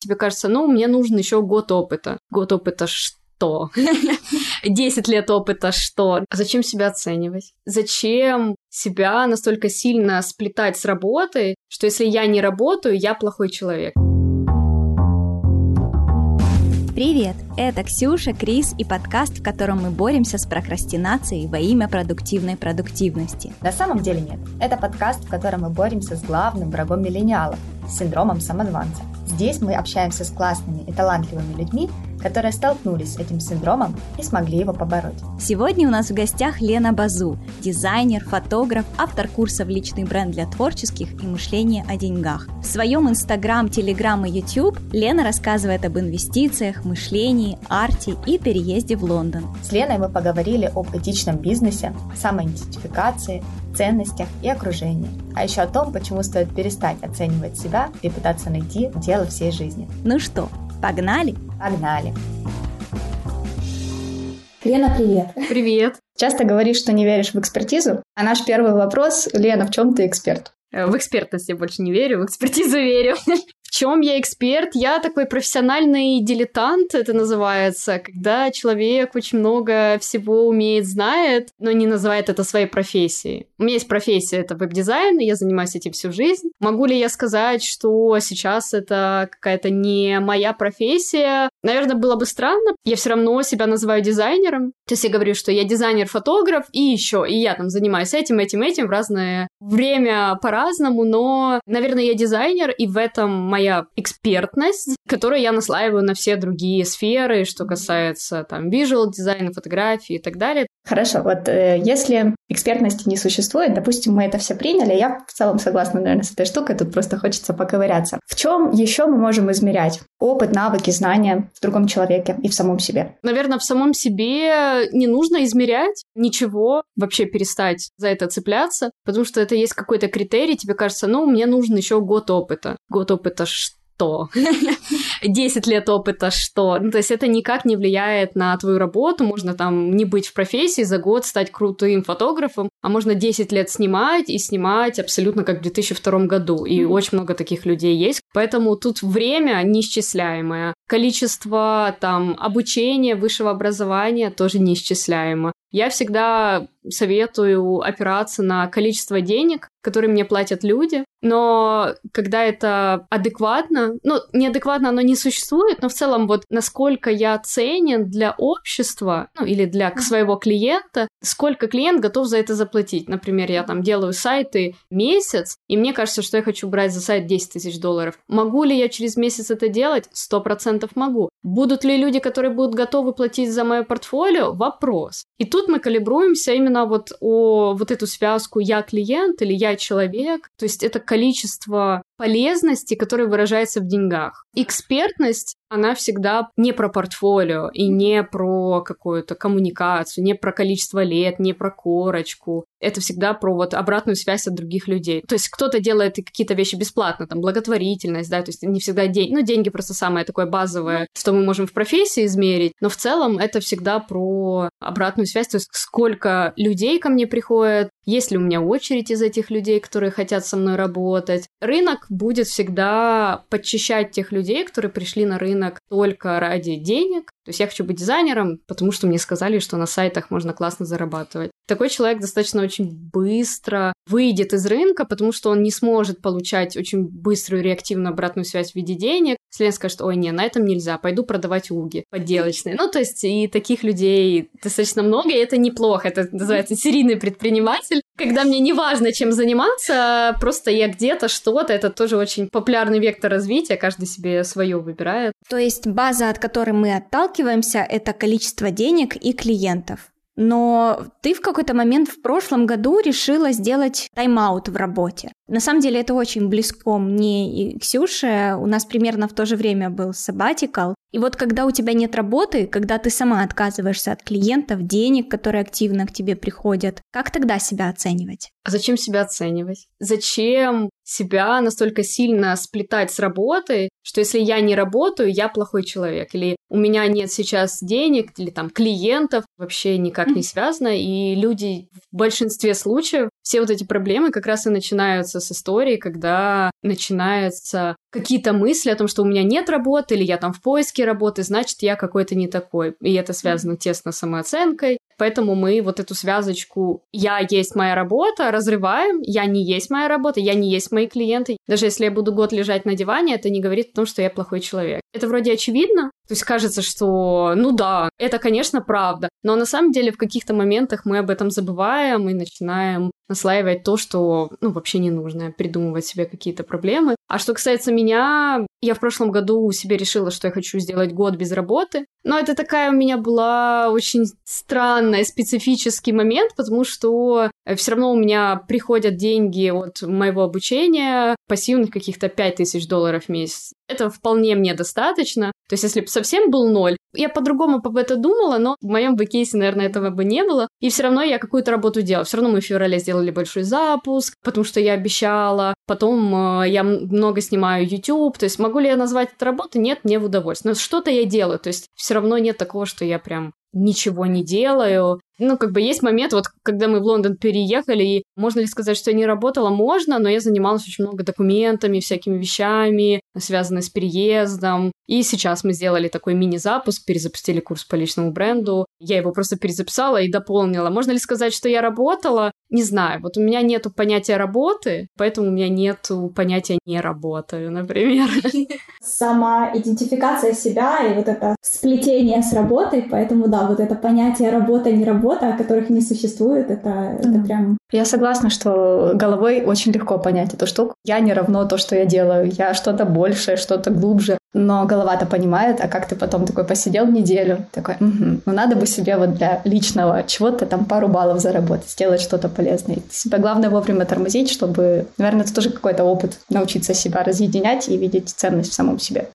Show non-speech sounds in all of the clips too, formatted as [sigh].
тебе кажется, ну, мне нужен еще год опыта. Год опыта что? [laughs] 10 лет опыта что? А зачем себя оценивать? Зачем себя настолько сильно сплетать с работой, что если я не работаю, я плохой человек? Привет! Это Ксюша, Крис и подкаст, в котором мы боремся с прокрастинацией во имя продуктивной продуктивности. На самом деле нет. Это подкаст, в котором мы боремся с главным врагом миллениалов – синдромом самозванца. Здесь мы общаемся с классными и талантливыми людьми, которые столкнулись с этим синдромом и смогли его побороть. Сегодня у нас в гостях Лена Базу, дизайнер, фотограф, автор курсов «Личный бренд для творческих» и «Мышление о деньгах». В своем Инстаграм, Телеграм и YouTube Лена рассказывает об инвестициях, мышлении, арте и переезде в Лондон. С Леной мы поговорили об этичном бизнесе, самоидентификации, ценностях и окружении. А еще о том, почему стоит перестать оценивать себя и пытаться найти дело всей жизни. Ну что, Погнали? Погнали. Лена, привет. Привет. Часто говоришь, что не веришь в экспертизу, а наш первый вопрос, Лена, в чем ты эксперт? Э, в экспертность я больше не верю, в экспертизу верю. В чем я эксперт? Я такой профессиональный дилетант, это называется, когда человек очень много всего умеет, знает, но не называет это своей профессией. У меня есть профессия, это веб-дизайн, и я занимаюсь этим всю жизнь. Могу ли я сказать, что сейчас это какая-то не моя профессия? Наверное, было бы странно. Я все равно себя называю дизайнером. То есть я говорю, что я дизайнер-фотограф, и еще, и я там занимаюсь этим, этим, этим в разное время по-разному, но, наверное, я дизайнер, и в этом моя моя экспертность, которую я наслаиваю на все другие сферы, что касается там visual дизайна, фотографии и так далее. Хорошо, вот э, если экспертности не существует, допустим, мы это все приняли, я в целом согласна, наверное, с этой штукой, тут просто хочется поковыряться. В чем еще мы можем измерять опыт, навыки, знания в другом человеке и в самом себе? Наверное, в самом себе не нужно измерять ничего, вообще перестать за это цепляться, потому что это есть какой-то критерий, тебе кажется, ну, мне нужен еще год опыта. Год опыта что? [laughs] 10 лет опыта что? Ну, то есть это никак не влияет на твою работу. Можно там не быть в профессии, за год стать крутым фотографом, а можно 10 лет снимать и снимать абсолютно как в 2002 году. И очень много таких людей есть. Поэтому тут время неисчисляемое. Количество там обучения, высшего образования тоже неисчисляемо. Я всегда советую опираться на количество денег, которые мне платят люди, но когда это адекватно, ну, неадекватно оно не существует, но в целом вот насколько я ценен для общества, ну, или для своего клиента, сколько клиент готов за это заплатить. Например, я там делаю сайты месяц, и мне кажется, что я хочу брать за сайт 10 тысяч долларов. Могу ли я через месяц это делать? Сто процентов могу. Будут ли люди, которые будут готовы платить за мое портфолио? Вопрос. И тут мы калибруемся именно вот о вот эту связку «я клиент» или «я человек». То есть это количество полезности, которое выражается в деньгах. Экспертность она всегда не про портфолио и не про какую-то коммуникацию, не про количество лет, не про корочку. Это всегда про вот обратную связь от других людей. То есть кто-то делает какие-то вещи бесплатно, там, благотворительность, да, то есть не всегда деньги. Ну, деньги просто самое такое базовое, что мы можем в профессии измерить, но в целом это всегда про обратную связь, то есть сколько людей ко мне приходят, есть ли у меня очередь из этих людей, которые хотят со мной работать. Рынок будет всегда подчищать тех людей, которые пришли на рынок только ради денег. То есть я хочу быть дизайнером, потому что мне сказали, что на сайтах можно классно зарабатывать. Такой человек достаточно очень быстро выйдет из рынка, потому что он не сможет получать очень быструю реактивную обратную связь в виде денег. Если скажет, ой, не, на этом нельзя, пойду продавать уги подделочные. Ну, то есть и таких людей достаточно много, и это неплохо. Это называется серийный предприниматель. Когда мне не важно, чем заниматься, просто я где-то что-то, это тоже очень популярный вектор развития, каждый себе свое выбирает. То есть база, от которой мы отталкиваемся, это количество денег и клиентов. Но ты в какой-то момент в прошлом году решила сделать тайм-аут в работе. На самом деле это очень близко мне и Ксюше. У нас примерно в то же время был sabbatical. И вот когда у тебя нет работы, когда ты сама отказываешься от клиентов, денег, которые активно к тебе приходят, как тогда себя оценивать? А зачем себя оценивать? Зачем себя настолько сильно сплетать с работой, что если я не работаю, я плохой человек, или у меня нет сейчас денег, или там клиентов, вообще никак не связано, и люди в большинстве случаев, все вот эти проблемы как раз и начинаются с историей, когда начинаются какие-то мысли о том, что у меня нет работы, или я там в поиске работы, значит, я какой-то не такой. И это связано тесно с самооценкой. Поэтому мы вот эту связочку «я есть моя работа» разрываем, «я не есть моя работа», «я не есть мои клиенты». Даже если я буду год лежать на диване, это не говорит о том, что я плохой человек. Это вроде очевидно, то есть кажется, что, ну да, это, конечно, правда. Но на самом деле в каких-то моментах мы об этом забываем и начинаем наслаивать то, что, ну, вообще не нужно, придумывать себе какие-то проблемы. А что касается меня, я в прошлом году себе решила, что я хочу сделать год без работы. Но это такая у меня была очень странная, специфический момент, потому что все равно у меня приходят деньги от моего обучения, пассивных каких-то 5000 долларов в месяц. Это вполне мне достаточно. То есть, если бы совсем был ноль, я по-другому об этом думала, но в моем бэкейсе, наверное, этого бы не было. И все равно я какую-то работу делала. Все равно мы в феврале сделали большой запуск, потому что я обещала. Потом э, я много снимаю YouTube. То есть могу ли я назвать это работой? Нет, мне в удовольствие. Но что-то я делаю. То есть все равно нет такого, что я прям ничего не делаю. Ну, как бы есть момент, вот когда мы в Лондон переехали, и можно ли сказать, что я не работала? Можно, но я занималась очень много документами, всякими вещами, связанными с переездом. И сейчас мы сделали такой мини-запуск, перезапустили курс по личному бренду. Я его просто перезаписала и дополнила. Можно ли сказать, что я работала? Не знаю. Вот у меня нету понятия работы, поэтому у меня нету понятия не работаю, например. Сама идентификация себя и вот это сплетение с работой, поэтому да, вот это понятие работа, не работа, о которых не существует, это, mm. это прям... Я согласна, что головой очень легко понять эту штуку. Я не равно то, что я делаю. Я что-то большее, что-то глубже. Но голова-то понимает, а как ты потом такой посидел неделю, такой, угу, ну надо бы себе вот для личного чего-то там пару баллов заработать, сделать что-то полезное. И себя главное вовремя тормозить, чтобы, наверное, это тоже какой-то опыт, научиться себя разъединять и видеть ценность в самом себе.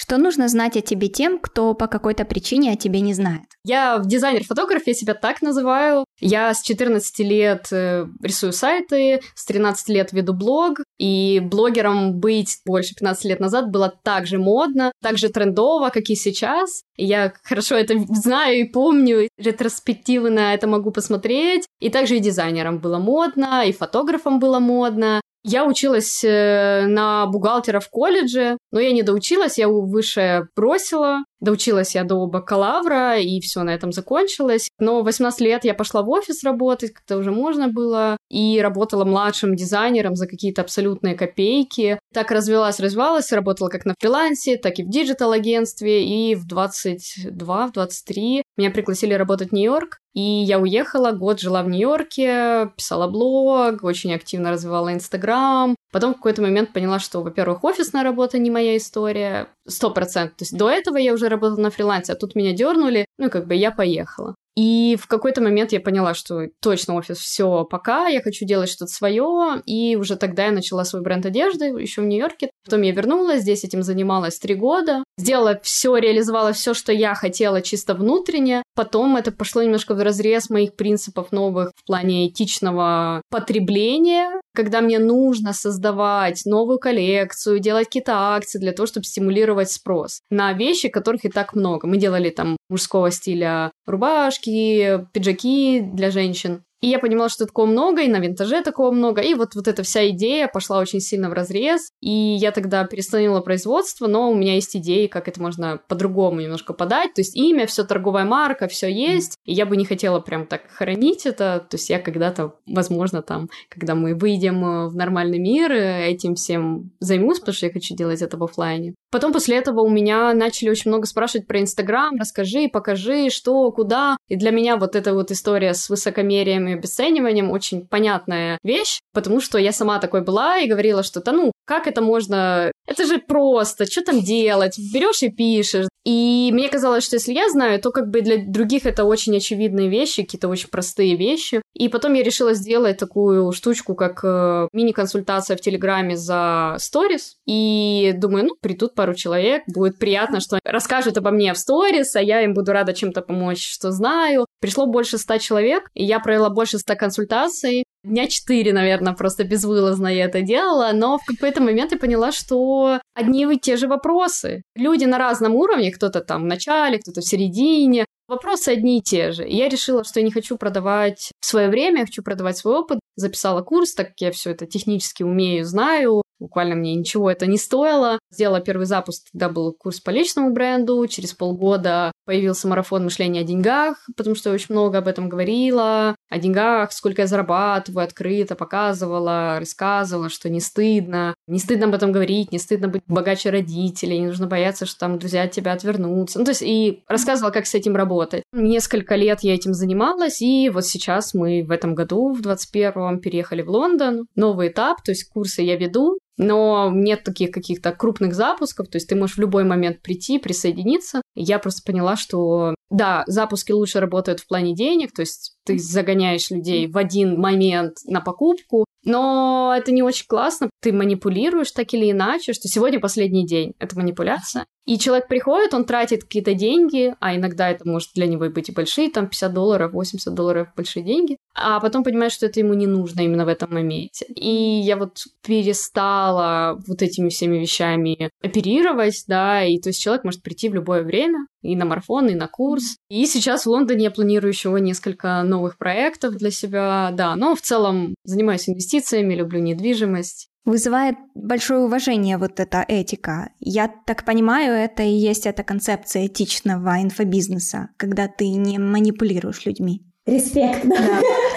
Что нужно знать о тебе тем, кто по какой-то причине о тебе не знает? Я дизайнер-фотограф, я себя так называю. Я с 14 лет э, рисую сайты, с 13 лет веду блог, и блогером быть больше 15 лет назад было так же модно, так же трендово, как и сейчас. Я хорошо это знаю и помню, ретроспективы на это могу посмотреть. И также и дизайнером было модно, и фотографом было модно. Я училась э, на бухгалтера в колледже, но я не доучилась, я высшее бросила. Доучилась я до бакалавра, и все на этом закончилось. Но в 18 лет я пошла в офис работать, как-то уже можно было, и работала младшим дизайнером за какие-то абсолютные копейки. Так развелась, развивалась, работала как на фрилансе, так и в digital-агентстве, и в 22, в 23 меня пригласили работать в Нью-Йорк, и я уехала, год жила в Нью-Йорке, писала блог, очень активно развивала Instagram. Потом в какой-то момент поняла, что, во-первых, офисная работа не моя история, сто процентов. То есть до этого я уже работала на фрилансе, а тут меня дернули, ну как бы я поехала. И в какой-то момент я поняла, что точно офис все пока, я хочу делать что-то свое, и уже тогда я начала свой бренд одежды еще в Нью-Йорке. Потом я вернулась, здесь этим занималась три года, сделала все, реализовала все, что я хотела чисто внутренне. Потом это пошло немножко в разрез моих принципов новых в плане этичного потребления, когда мне нужно создавать новую коллекцию, делать какие-то акции для того, чтобы стимулировать спрос на вещи, которых и так много. Мы делали там мужского стиля рубашки, пиджаки для женщин. И я понимала, что такого много, и на винтаже такого много. И вот, вот эта вся идея пошла очень сильно в разрез. И я тогда перестановила производство, но у меня есть идеи, как это можно по-другому немножко подать. То есть имя, все торговая марка, все есть. И я бы не хотела прям так хранить это. То есть я когда-то, возможно, там, когда мы выйдем э, в нормальный мир, э, этим всем займусь, потому что я хочу делать это в офлайне. Потом после этого у меня начали очень много спрашивать про Инстаграм, расскажи, покажи, что, куда. И для меня вот эта вот история с высокомерием обесцениванием очень понятная вещь, потому что я сама такой была и говорила, что да ну, как это можно? Это же просто, что там делать? Берешь и пишешь. И мне казалось, что если я знаю, то как бы для других это очень очевидные вещи, какие-то очень простые вещи. И потом я решила сделать такую штучку, как э, мини-консультация в Телеграме за сторис. И думаю, ну, придут пару человек, будет приятно, что расскажут обо мне в сторис, а я им буду рада чем-то помочь, что знаю. Пришло больше ста человек, и я провела больше ста консультаций. Дня четыре, наверное, просто безвылазно я это делала, но в какой-то момент я поняла, что одни и те же вопросы. Люди на разном уровне, кто-то там в начале, кто-то в середине, Вопросы одни и те же. И я решила, что я не хочу продавать свое время, я хочу продавать свой опыт. Записала курс, так как я все это технически умею, знаю. Буквально мне ничего это не стоило. Сделала первый запуск, тогда был курс по личному бренду. Через полгода появился марафон мышления о деньгах, потому что я очень много об этом говорила. О деньгах, сколько я зарабатываю, открыто показывала, рассказывала, что не стыдно. Не стыдно об этом говорить, не стыдно быть богаче родителей, не нужно бояться, что там друзья от тебя отвернутся. Ну, то есть и рассказывала, как с этим работать. Несколько лет я этим занималась, и вот сейчас мы в этом году, в 21-м, переехали в Лондон. Новый этап, то есть курсы я веду, но нет таких каких-то крупных запусков, то есть ты можешь в любой момент прийти, присоединиться. Я просто поняла, что да, запуски лучше работают в плане денег, то есть ты загоняешь людей в один момент на покупку, но это не очень классно. Ты манипулируешь так или иначе, что сегодня последний день. Это манипуляция. И человек приходит, он тратит какие-то деньги, а иногда это может для него быть и большие, там 50 долларов, 80 долларов большие деньги, а потом понимает, что это ему не нужно именно в этом моменте. И я вот перестала вот этими всеми вещами оперировать, да, и то есть человек может прийти в любое время, и на марафон, и на курс. И сейчас в Лондоне я планирую еще несколько новых проектов для себя, да, но в целом занимаюсь инвестициями, люблю недвижимость. Вызывает большое уважение вот эта этика. Я так понимаю, это и есть эта концепция этичного инфобизнеса, когда ты не манипулируешь людьми. Респект, да.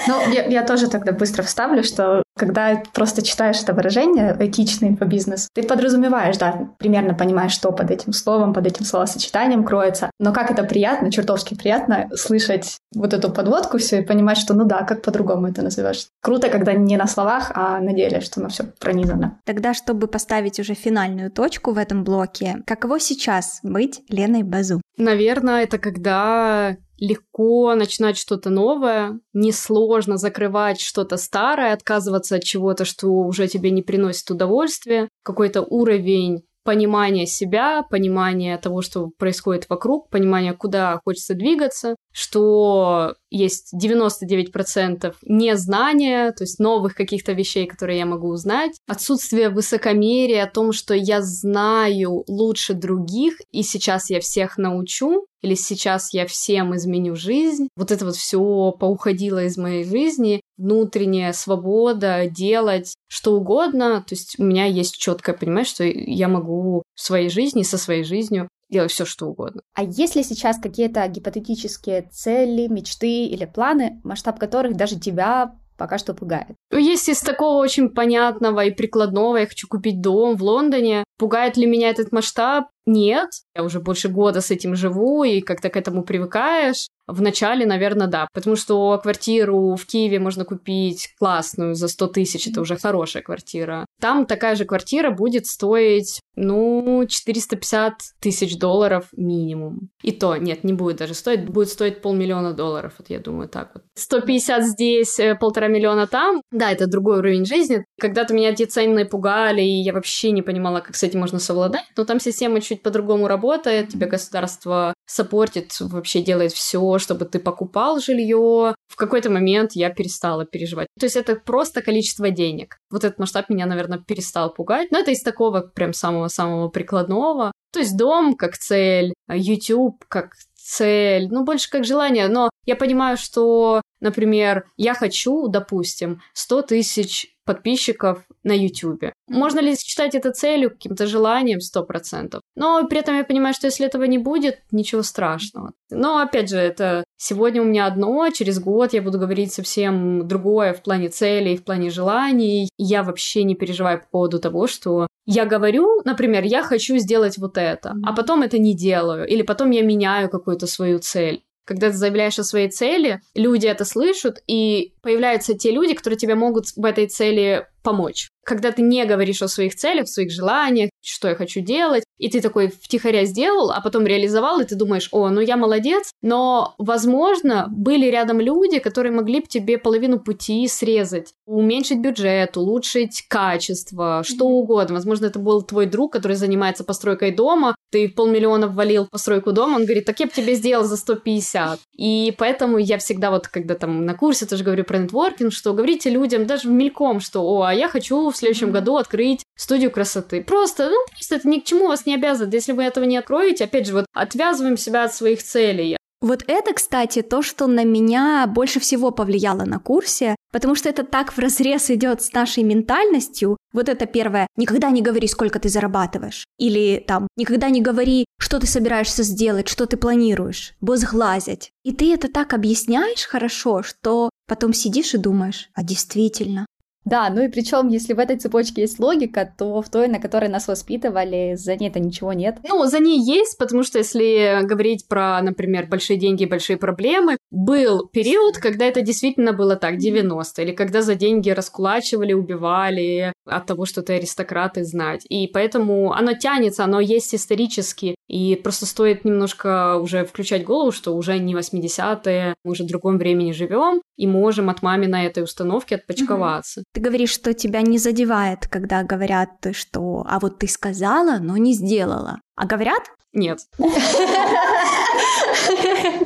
Ну, я, я тоже тогда быстро вставлю, что когда просто читаешь это выражение «этичный инфобизнес», ты подразумеваешь, да, примерно понимаешь, что под этим словом, под этим словосочетанием кроется. Но как это приятно, чертовски приятно слышать вот эту подводку все и понимать, что ну да, как по-другому это назовешь. Круто, когда не на словах, а на деле, что оно все пронизано. Тогда, чтобы поставить уже финальную точку в этом блоке, каково сейчас быть Леной Базу? Наверное, это когда легко начинать что-то новое, несложно закрывать что-то старое, отказываться от чего-то, что уже тебе не приносит удовольствия, какой-то уровень понимания себя, понимания того, что происходит вокруг, понимания, куда хочется двигаться, что есть 99% незнания, то есть новых каких-то вещей, которые я могу узнать, отсутствие высокомерия о том, что я знаю лучше других, и сейчас я всех научу, или сейчас я всем изменю жизнь. Вот это вот все поуходило из моей жизни. Внутренняя свобода делать что угодно. То есть у меня есть четкое понимание, что я могу в своей жизни, со своей жизнью делать все, что угодно. А есть ли сейчас какие-то гипотетические цели, мечты или планы, масштаб которых даже тебя пока что пугает. Есть из такого очень понятного и прикладного, я хочу купить дом в Лондоне. Пугает ли меня этот масштаб? Нет. Я уже больше года с этим живу, и как-то к этому привыкаешь. В начале, наверное, да, потому что квартиру в Киеве можно купить классную за 100 тысяч, это уже хорошая квартира. Там такая же квартира будет стоить, ну, 450 тысяч долларов минимум. И то, нет, не будет даже стоить, будет стоить полмиллиона долларов, вот я думаю, так вот. 150 здесь, э, полтора миллиона там. Да, это другой уровень жизни. Когда-то меня эти цены пугали, и я вообще не понимала, как с этим можно совладать, но там система чуть по-другому работает, тебе государство саппортит, вообще делает все, чтобы ты покупал жилье. В какой-то момент я перестала переживать. То есть это просто количество денег. Вот этот масштаб меня, наверное, перестал пугать. Но это из такого прям самого-самого прикладного. То есть дом как цель, YouTube как цель, ну, больше как желание. Но я понимаю, что, например, я хочу, допустим, 100 тысяч подписчиков на YouTube. Можно ли считать это целью, каким-то желанием 100%? Но при этом я понимаю, что если этого не будет, ничего страшного. Но, опять же, это сегодня у меня одно, через год я буду говорить совсем другое в плане целей, в плане желаний. Я вообще не переживаю по поводу того, что я говорю, например, я хочу сделать вот это, а потом это не делаю, или потом я меняю какую-то свою цель. Когда ты заявляешь о своей цели, люди это слышат, и появляются те люди, которые тебе могут в этой цели помочь. Когда ты не говоришь о своих целях, своих желаниях, что я хочу делать, и ты такой втихаря сделал, а потом реализовал, и ты думаешь, о, ну я молодец, но, возможно, были рядом люди, которые могли бы тебе половину пути срезать, уменьшить бюджет, улучшить качество, что угодно. Возможно, это был твой друг, который занимается постройкой дома, ты полмиллиона ввалил в постройку дома, он говорит, так я бы тебе сделал за 150. И поэтому я всегда вот, когда там на курсе тоже говорю про нетворкинг, что говорите людям даже мельком, что, о, а я хочу в следующем году открыть студию красоты. Просто, ну, просто это ни к чему вас не обязывает. Если вы этого не откроете, опять же, вот отвязываем себя от своих целей. Вот это, кстати, то, что на меня больше всего повлияло на курсе, потому что это так в разрез идет с нашей ментальностью. Вот это первое, никогда не говори, сколько ты зарабатываешь. Или там, никогда не говори, что ты собираешься сделать, что ты планируешь, бо сглазить. И ты это так объясняешь хорошо, что потом сидишь и думаешь, а действительно, да, ну и причем, если в этой цепочке есть логика, то в той, на которой нас воспитывали, за ней-то ничего нет. Ну, за ней есть, потому что если говорить про, например, большие деньги и большие проблемы, был период, когда это действительно было так, 90 или когда за деньги раскулачивали, убивали от того, что ты аристократ и знать. И поэтому оно тянется, оно есть исторически, и просто стоит немножко уже включать голову, что уже не 80-е, мы уже в другом времени живем, и можем от мамы на этой установке отпочковаться. Ты говоришь, что тебя не задевает, когда говорят, что «а вот ты сказала, но не сделала». А говорят? Нет. [laughs]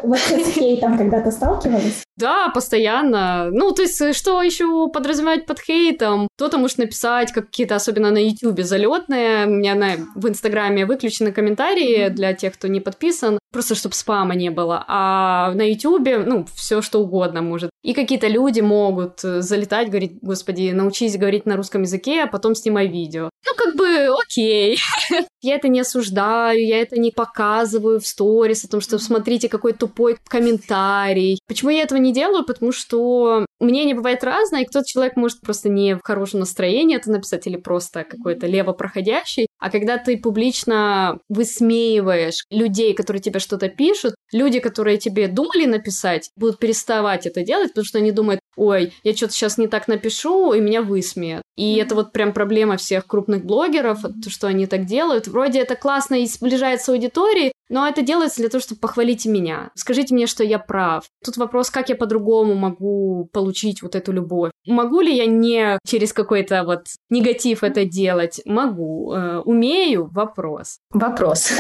Вот с хейтом когда-то сталкивались? Да, постоянно. Ну, то есть, что еще подразумевать под хейтом? Кто-то может написать какие-то, особенно на YouTube, залетные. У меня на, в Инстаграме выключены комментарии для тех, кто не подписан, просто чтобы спама не было. А на YouTube, ну, все что угодно может. И какие-то люди могут залетать, говорить, господи, научись говорить на русском языке, а потом снимай видео. Ну, как бы, окей. [laughs] я это не осуждаю, я это не показываю в сторис о том, что смотрите, какой тупой комментарий. Почему я этого не делаю? Потому что мнение бывает разное, и кто-то человек может просто не в хорошем настроении это написать, или просто какой-то лево проходящий. А когда ты публично высмеиваешь людей, которые тебе что-то пишут, люди, которые тебе думали написать, будут переставать это делать, потому что они думают, ой, я что-то сейчас не так напишу, и меня высмеют. И это вот прям проблема всех крупных блогеров, то, что они так делают. Вроде это классно и сближается с аудиторией, но это делается для того, чтобы похвалить меня. Скажите мне, что я прав. Тут вопрос, как я по-другому могу получить вот эту любовь. Могу ли я не через какой-то вот негатив это делать? Могу. Умею? Вопрос. Вопрос.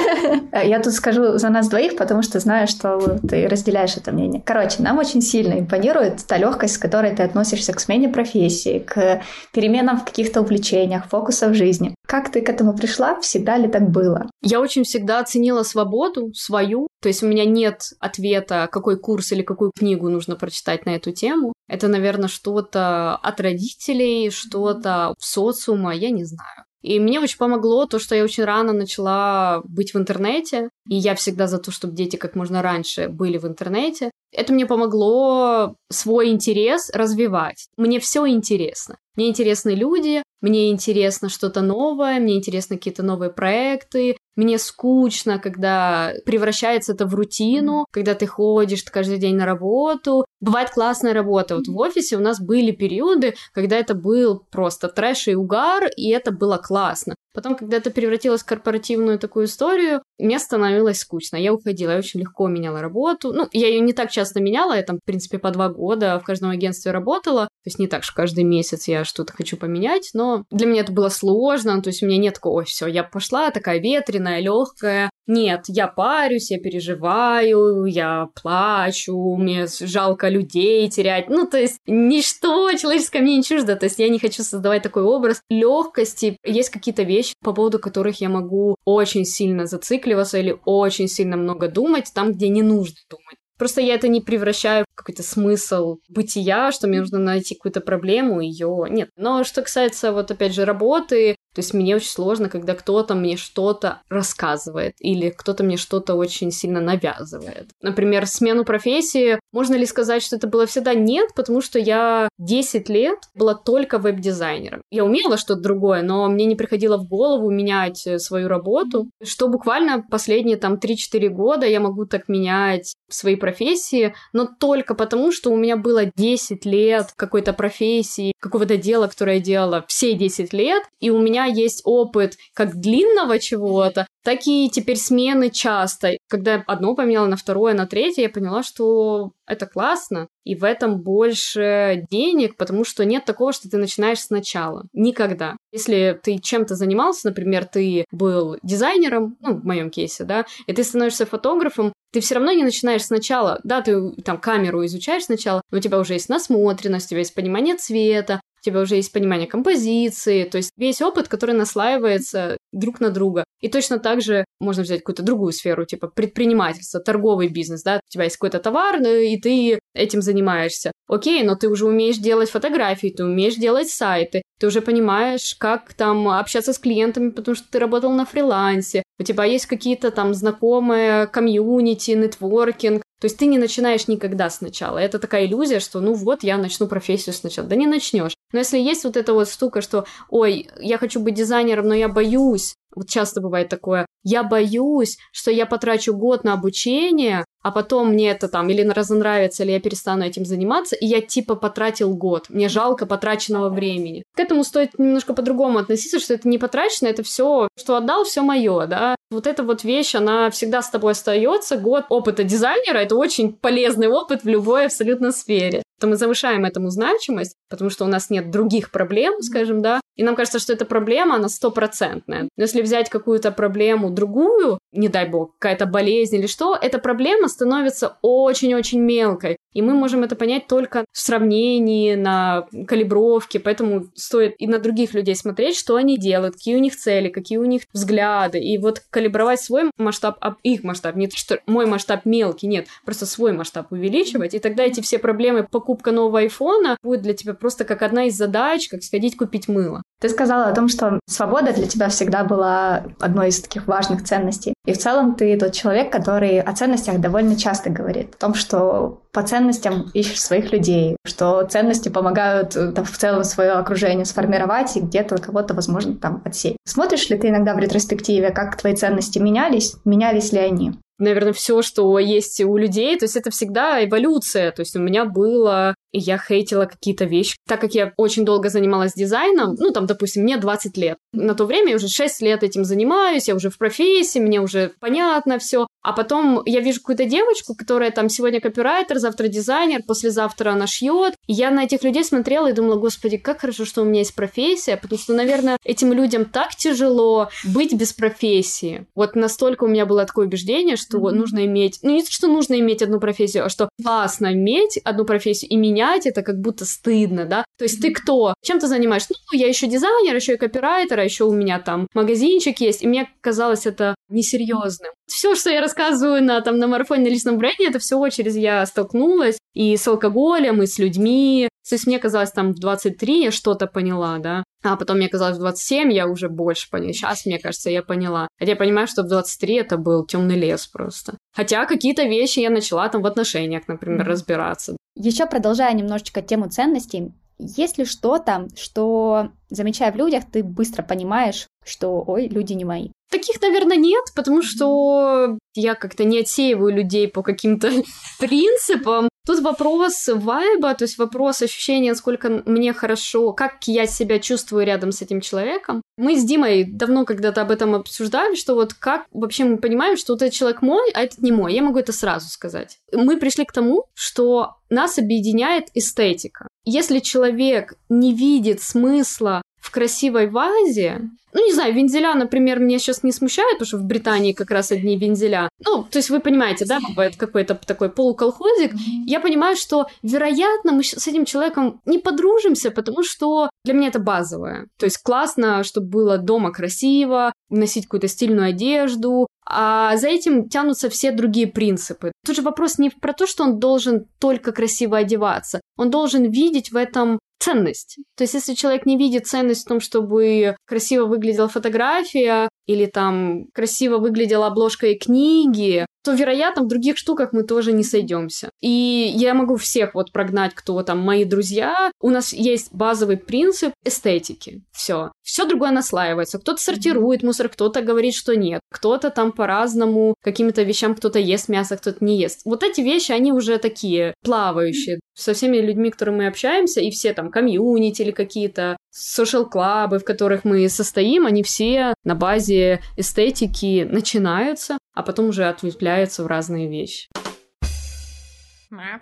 [laughs] Я тут скажу за нас двоих, потому что знаю, что ты разделяешь это мнение. Короче, нам очень сильно импонирует та легкость, с которой ты относишься к смене профессии, к переменам в каких-то увлечениях, фокусах в жизни. Как ты к этому пришла? Всегда ли так было? Я очень всегда оценила свободу свою. То есть у меня нет ответа, какой курс или какую книгу нужно прочитать на эту тему. Это, наверное, что-то от родителей, что-то в социума, я не знаю. И мне очень помогло то, что я очень рано начала быть в интернете, и я всегда за то, чтобы дети как можно раньше были в интернете. Это мне помогло свой интерес развивать. Мне все интересно. Мне интересны люди, мне интересно что-то новое, мне интересны какие-то новые проекты, мне скучно, когда превращается это в рутину, когда ты ходишь каждый день на работу. Бывает классная работа. Вот в офисе у нас были периоды, когда это был просто трэш и угар, и это было классно. Потом, когда это превратилось в корпоративную такую историю, мне становилось скучно. Я уходила, я очень легко меняла работу. Ну, я ее не так часто меняла, я там, в принципе, по два года в каждом агентстве работала. То есть не так, что каждый месяц я что-то хочу поменять, но для меня это было сложно. То есть у меня нет такого, все, я пошла такая ветреная, легкая. Нет, я парюсь, я переживаю, я плачу, мне жалко людей терять. Ну, то есть ничто человеческое мне не чуждо. То есть я не хочу создавать такой образ легкости. Есть какие-то вещи, по поводу которых я могу очень сильно зацикливаться или очень сильно много думать там, где не нужно думать. Просто я это не превращаю в какой-то смысл бытия, что мне нужно найти какую-то проблему, ее нет. Но что касается, вот опять же, работы, то есть мне очень сложно, когда кто-то мне что-то рассказывает или кто-то мне что-то очень сильно навязывает. Например, смену профессии. Можно ли сказать, что это было всегда? Нет, потому что я 10 лет была только веб-дизайнером. Я умела что-то другое, но мне не приходило в голову менять э, свою работу, что буквально последние там 3-4 года я могу так менять свои профессии, но только потому, что у меня было 10 лет какой-то профессии, какого-то дела, которое я делала все 10 лет, и у меня есть опыт как длинного чего-то, так и теперь смены часто. Когда одно поменяла на второе, на третье, я поняла, что это классно, и в этом больше денег, потому что нет такого, что ты начинаешь сначала. Никогда. Если ты чем-то занимался, например, ты был дизайнером, ну, в моем кейсе, да, и ты становишься фотографом, ты все равно не начинаешь сначала. Да, ты там камеру изучаешь сначала, но у тебя уже есть насмотренность, у тебя есть понимание цвета, у тебя уже есть понимание композиции, то есть весь опыт, который наслаивается друг на друга. И точно так же можно взять какую-то другую сферу, типа предпринимательство, торговый бизнес, да, у тебя есть какой-то товар, ну, и ты этим занимаешься. Окей, но ты уже умеешь делать фотографии, ты умеешь делать сайты, ты уже понимаешь, как там общаться с клиентами, потому что ты работал на фрилансе, у тебя есть какие-то там знакомые комьюнити, нетворкинг, то есть ты не начинаешь никогда сначала. Это такая иллюзия, что ну вот я начну профессию сначала. Да не начнешь. Но если есть вот эта вот штука, что ой, я хочу быть дизайнером, но я боюсь, вот часто бывает такое, я боюсь, что я потрачу год на обучение, а потом мне это там или разонравится, или я перестану этим заниматься, и я типа потратил год. Мне жалко потраченного времени. К этому стоит немножко по-другому относиться, что это не потрачено, это все, что отдал, все мое, да. Вот эта вот вещь, она всегда с тобой остается. Год опыта дизайнера — это очень полезный опыт в любой абсолютно сфере. То мы завышаем этому значимость, потому что у нас нет других проблем, скажем, да, и нам кажется, что эта проблема, она стопроцентная. Но если взять какую-то проблему другую, не дай бог, какая-то болезнь или что, эта проблема становится очень-очень мелкой. И мы можем это понять только в сравнении, на калибровке, поэтому стоит и на других людей смотреть, что они делают, какие у них цели, какие у них взгляды, и вот калибровать свой масштаб, а их масштаб, не то, что мой масштаб мелкий, нет, просто свой масштаб увеличивать, и тогда эти все проблемы, покупка нового айфона будет для тебя просто как одна из задач, как сходить купить мыло. Ты сказала о том, что свобода для тебя всегда была одной из таких важных ценностей. И в целом ты тот человек, который о ценностях довольно часто говорит. О том, что по ценностям ищешь своих людей, что ценности помогают э, там, в целом свое окружение сформировать и где-то кого-то, возможно, там отсеять. Смотришь ли ты иногда в ретроспективе, как твои ценности менялись, менялись ли они? Наверное, все, что есть у людей, то есть это всегда эволюция. То есть у меня было я хейтила какие-то вещи. Так как я очень долго занималась дизайном, ну, там, допустим, мне 20 лет. На то время я уже 6 лет этим занимаюсь, я уже в профессии, мне уже понятно все. А потом я вижу какую-то девочку, которая там сегодня копирайтер, завтра дизайнер, послезавтра она шьет. И я на этих людей смотрела и думала, господи, как хорошо, что у меня есть профессия, потому что, наверное, этим людям так тяжело быть без профессии. Вот настолько у меня было такое убеждение, что mm-hmm. нужно иметь, ну не то, что нужно иметь одну профессию, а что классно иметь одну профессию и меня менять это как будто стыдно, да? То есть ты кто? Чем ты занимаешься? Ну, я еще дизайнер, еще и копирайтер, а еще у меня там магазинчик есть, и мне казалось это несерьезным. Все, что я рассказываю на, там, на марафоне на личном бренде, это все через я столкнулась и с алкоголем, и с людьми. То есть мне казалось, там в 23 я что-то поняла, да, а потом мне казалось, в 27 я уже больше поняла. Сейчас, мне кажется, я поняла. Хотя я понимаю, что в 23 это был темный лес просто. Хотя какие-то вещи я начала там в отношениях, например, разбираться. Еще продолжая немножечко тему ценностей, есть ли что-то, что, замечая в людях, ты быстро понимаешь, что, ой, люди не мои? Таких, наверное, нет, потому что я как-то не отсеиваю людей по каким-то [laughs] принципам. Тут вопрос вайба, то есть вопрос ощущения, насколько мне хорошо, как я себя чувствую рядом с этим человеком. Мы с Димой давно когда-то об этом обсуждали, что вот как вообще мы понимаем, что вот этот человек мой, а этот не мой. Я могу это сразу сказать. Мы пришли к тому, что нас объединяет эстетика. Если человек не видит смысла в красивой вазе, ну, не знаю, вензеля, например, меня сейчас не смущает, потому что в Британии как раз одни вензеля. Ну, то есть вы понимаете, да, бывает какой-то такой полуколхозик. Я понимаю, что, вероятно, мы с этим человеком не подружимся, потому что для меня это базовое. То есть классно, чтобы было дома красиво, носить какую-то стильную одежду, а за этим тянутся все другие принципы. Тут же вопрос не про то, что он должен только красиво одеваться. Он должен видеть в этом ценность. То есть, если человек не видит ценность в том, чтобы красиво выглядела фотография или там красиво выглядела обложка и книги, то, вероятно, в других штуках мы тоже не сойдемся. И я могу всех вот прогнать, кто там мои друзья. У нас есть базовый принцип эстетики. Все. Все другое наслаивается. Кто-то сортирует мусор, кто-то говорит, что нет. Кто-то там по-разному каким-то вещам, кто-то ест мясо, кто-то не ест. Вот эти вещи, они уже такие плавающие. Со всеми людьми, которыми мы общаемся, и все там комьюнити или какие-то social-клабы, в которых мы состоим, они все на базе эстетики начинаются, а потом уже ответвляются в разные вещи.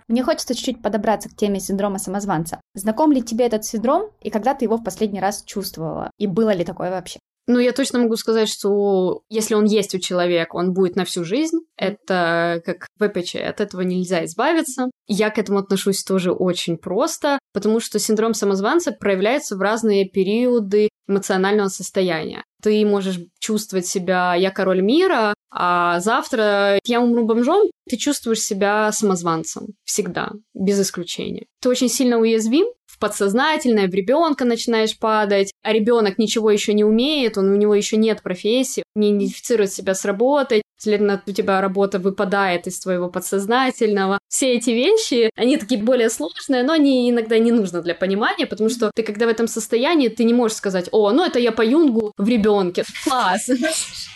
Мне хочется чуть-чуть подобраться к теме синдрома самозванца. Знаком ли тебе этот синдром и когда ты его в последний раз чувствовала? И было ли такое вообще? Ну, я точно могу сказать, что если он есть у человека, он будет на всю жизнь. Это как ВПЧ, от этого нельзя избавиться. Я к этому отношусь тоже очень просто, потому что синдром самозванца проявляется в разные периоды эмоционального состояния. Ты можешь чувствовать себя «я король мира», а завтра «я умру бомжом», ты чувствуешь себя самозванцем. Всегда, без исключения. Ты очень сильно уязвим, подсознательное, в ребенка начинаешь падать, а ребенок ничего еще не умеет, он, у него еще нет профессии, не идентифицирует себя с работой, следовательно, у тебя работа выпадает из твоего подсознательного. Все эти вещи, они такие более сложные, но они иногда не нужны для понимания, потому что ты, когда в этом состоянии, ты не можешь сказать, о, ну это я по юнгу в ребенке. Класс.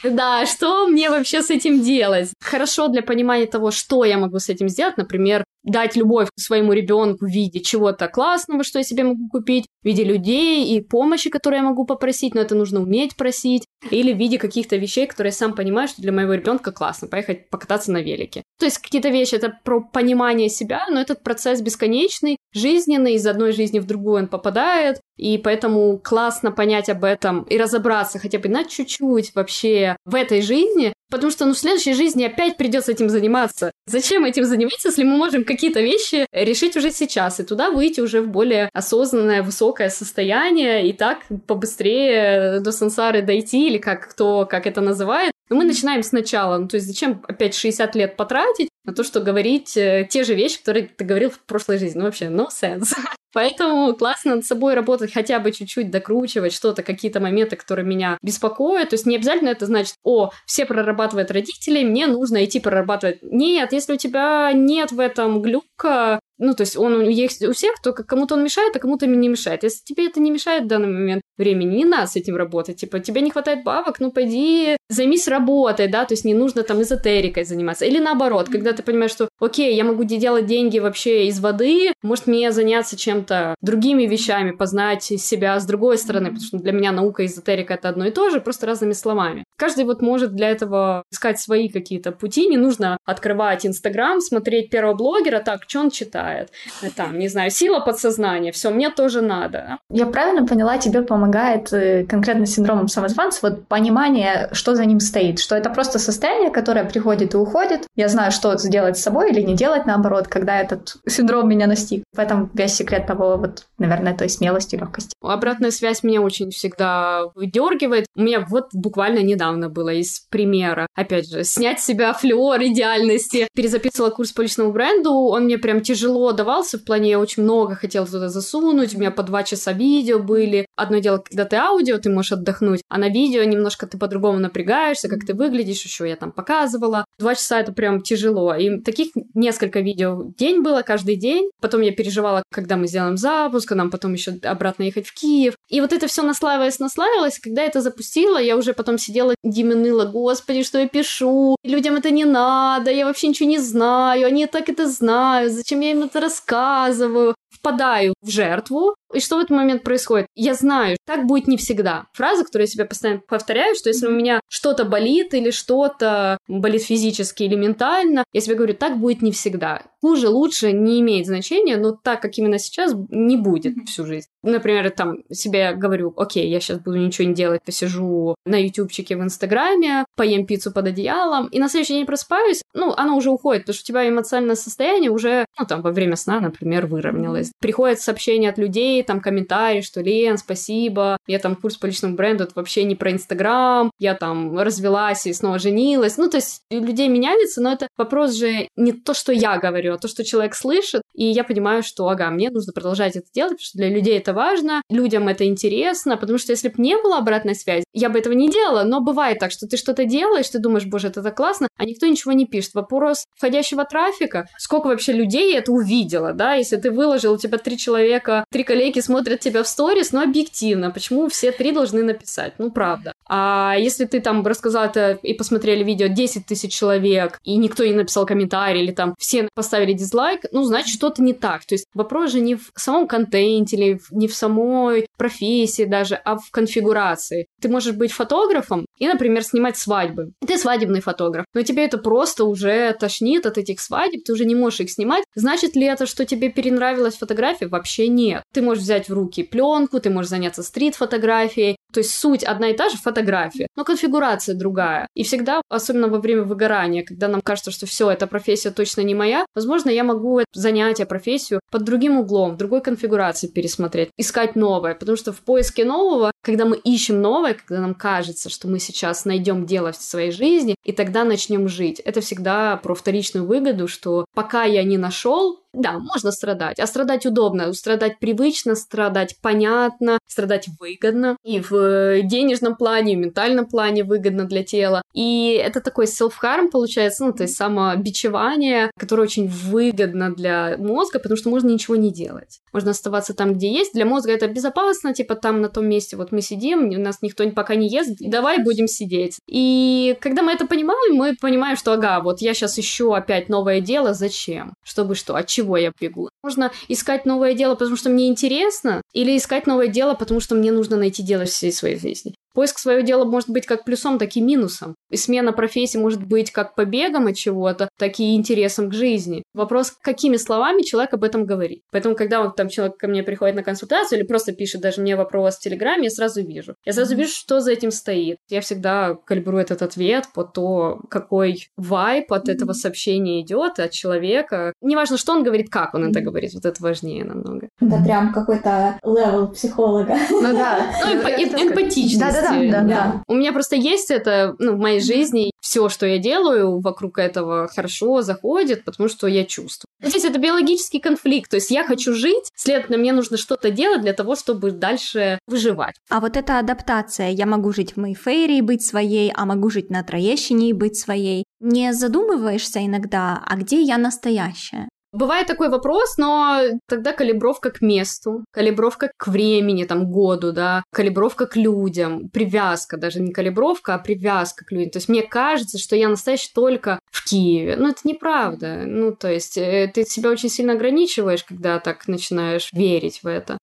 Да, что мне вообще с этим делать? Хорошо для понимания того, что я могу с этим сделать, например, дать любовь своему ребенку в виде чего-то классного, что я себе могу купить, в виде людей и помощи, которую я могу попросить, но это нужно уметь просить, или в виде каких-то вещей, которые я сам понимаю, что для моего ребенка классно, поехать покататься на велике. То есть какие-то вещи это про понимание себя, но этот процесс бесконечный, жизненный, из одной жизни в другую он попадает, и поэтому классно понять об этом и разобраться хотя бы на чуть-чуть вообще в этой жизни, потому что ну, в следующей жизни опять придется этим заниматься. Зачем этим заниматься, если мы можем какие-то вещи решить уже сейчас и туда выйти уже в более осознанное, высокое состояние и так побыстрее до сансары дойти или как кто как это называет. Но мы начинаем сначала. Ну, то есть зачем опять 60 лет потратить на то, что говорить э, те же вещи, которые ты говорил в прошлой жизни? Ну, вообще, no sense. Поэтому классно над собой работать, хотя бы чуть-чуть докручивать что-то, какие-то моменты, которые меня беспокоят. То есть не обязательно это значит, о, все прорабатывают родители, мне нужно идти прорабатывать. Нет, если у тебя нет в этом глюка, ну, то есть он есть у всех, то кому-то он мешает, а кому-то не мешает. Если тебе это не мешает в данный момент времени, не надо с этим работать. Типа, тебе не хватает бабок, ну, пойди займись работой, да, то есть не нужно там эзотерикой заниматься. Или наоборот, когда ты понимаешь, что, окей, я могу делать деньги вообще из воды, может мне заняться чем-то другими вещами, познать себя с другой стороны, потому что для меня наука и эзотерика это одно и то же, просто разными словами. Каждый вот может для этого искать свои какие-то пути, не нужно открывать Инстаграм, смотреть первого блогера, так, что он читает, э, там, не знаю, сила подсознания, все, мне тоже надо. Я правильно поняла, тебе помогает э, конкретно синдромом самозванца вот понимание, что за ним стоит, что это просто состояние, которое приходит и уходит. Я знаю, что сделать с собой или не делать наоборот, когда этот синдром меня настиг. В этом весь секрет того, вот, наверное, той смелости и легкости. Обратная связь меня очень всегда выдергивает. У меня вот буквально недавно было из примера. Опять же, снять с себя флёр идеальности. Перезаписывала курс по личному бренду. Он мне прям тяжело давался. В плане я очень много хотела туда засунуть. У меня по два часа видео были. Одно дело, когда ты аудио, ты можешь отдохнуть, а на видео немножко ты по-другому напрягаешься, как ты выглядишь, еще я там показывала. Два часа это прям тяжело. И таких несколько видео в день было каждый день. Потом я переживала, когда мы сделаем запуск, а нам потом еще обратно ехать в Киев. И вот это все наслаивалось, наслаивалось. Когда это запустила, я уже потом сидела, Диме ныла, господи, что я пишу, людям это не надо, я вообще ничего не знаю, они так это знают, зачем я им это рассказываю впадаю в жертву. И что в этот момент происходит? Я знаю, так будет не всегда. Фраза, которую я себе постоянно повторяю, что если у меня что-то болит или что-то болит физически или ментально, я себе говорю, так будет не всегда. Хуже, лучше не имеет значения, но так, как именно сейчас, не будет всю жизнь. Например, там себе говорю, окей, я сейчас буду ничего не делать, посижу на ютубчике в инстаграме, поем пиццу под одеялом, и на следующий день просыпаюсь, ну, оно уже уходит, потому что у тебя эмоциональное состояние уже, ну, там, во время сна, например, выровнялось приходят сообщения от людей, там комментарии, что Лен, спасибо, я там курс по личному бренду, это вообще не про Инстаграм, я там развелась и снова женилась. Ну, то есть людей меняется, но это вопрос же не то, что я говорю, а то, что человек слышит, и я понимаю, что, ага, мне нужно продолжать это делать, потому что для людей это важно, людям это интересно, потому что если бы не было обратной связи, я бы этого не делала, но бывает так, что ты что-то делаешь, ты думаешь, боже, это так классно, а никто ничего не пишет. Вопрос входящего трафика, сколько вообще людей это увидело, да, если ты выложил, у тебя три человека, три коллеги смотрят тебя в сторис, но объективно, почему все три должны написать? Ну, правда. А если ты там рассказал это и посмотрели видео 10 тысяч человек, и никто не написал комментарий, или там все поставили дизлайк, ну, значит, что-то не так. То есть вопрос же не в самом контенте, или не в самой профессии даже, а в конфигурации. Ты можешь быть фотографом и, например, снимать свадьбы. Ты свадебный фотограф, но тебе это просто уже тошнит от этих свадеб, ты уже не можешь их снимать. Значит ли это, что тебе перенравилась фотография? Вообще нет. Ты можешь взять в руки пленку, ты можешь заняться стрит-фотографией, То есть суть одна и та же фотография, но конфигурация другая. И всегда, особенно во время выгорания, когда нам кажется, что все, эта профессия точно не моя, возможно, я могу это занятие, профессию под другим углом, в другой конфигурации пересмотреть, искать новое. Потому что в поиске нового, когда мы ищем новое, когда нам кажется, что мы сейчас найдем дело в своей жизни, и тогда начнем жить. Это всегда про вторичную выгоду, что пока я не нашел, да, можно страдать. А страдать удобно. Страдать привычно, страдать понятно, страдать выгодно. И в э, денежном плане, и в ментальном плане выгодно для тела. И это такой self-harm получается, ну, то есть самобичевание, которое очень выгодно для мозга, потому что можно ничего не делать. Можно оставаться там, где есть. Для мозга это безопасно, типа там на том месте вот мы сидим, у нас никто пока не ест, давай будем сидеть. И когда мы это понимаем, мы понимаем, что ага, вот я сейчас ищу опять новое дело, зачем? Чтобы что? От чего чего я бегу. Можно искать новое дело, потому что мне интересно, или искать новое дело, потому что мне нужно найти дело всей своей жизни. Поиск своего дела может быть как плюсом, так и минусом. И смена профессии может быть как побегом от чего-то, так и интересом к жизни. Вопрос, какими словами человек об этом говорит. Поэтому, когда вот там человек ко мне приходит на консультацию или просто пишет даже мне вопрос в Телеграме, я сразу вижу. Я сразу вижу, что за этим стоит. Я всегда калибрую этот ответ по то, какой вайп от этого сообщения идет от человека. Неважно, что он говорит, как он это говорит, вот это важнее намного. Это прям какой-то level психолога. Ну да. [laughs] Ну, эмпатичность. Да, да, да, да, да. У меня просто есть это ну, в моей жизни. Все, что я делаю вокруг этого хорошо заходит, потому что я чувствую. Здесь это биологический конфликт. То есть я хочу жить, следовательно, мне нужно что-то делать для того, чтобы дальше выживать. А вот эта адаптация, я могу жить в Мэйфейре и быть своей, а могу жить на Троещине и быть своей. Не задумываешься иногда, а где я настоящая? Бывает такой вопрос, но тогда калибровка к месту, калибровка к времени, там, году, да, калибровка к людям, привязка, даже не калибровка, а привязка к людям. То есть мне кажется, что я настоящий только в Киеве. Но это неправда. Ну, то есть э, ты себя очень сильно ограничиваешь, когда так начинаешь верить в это.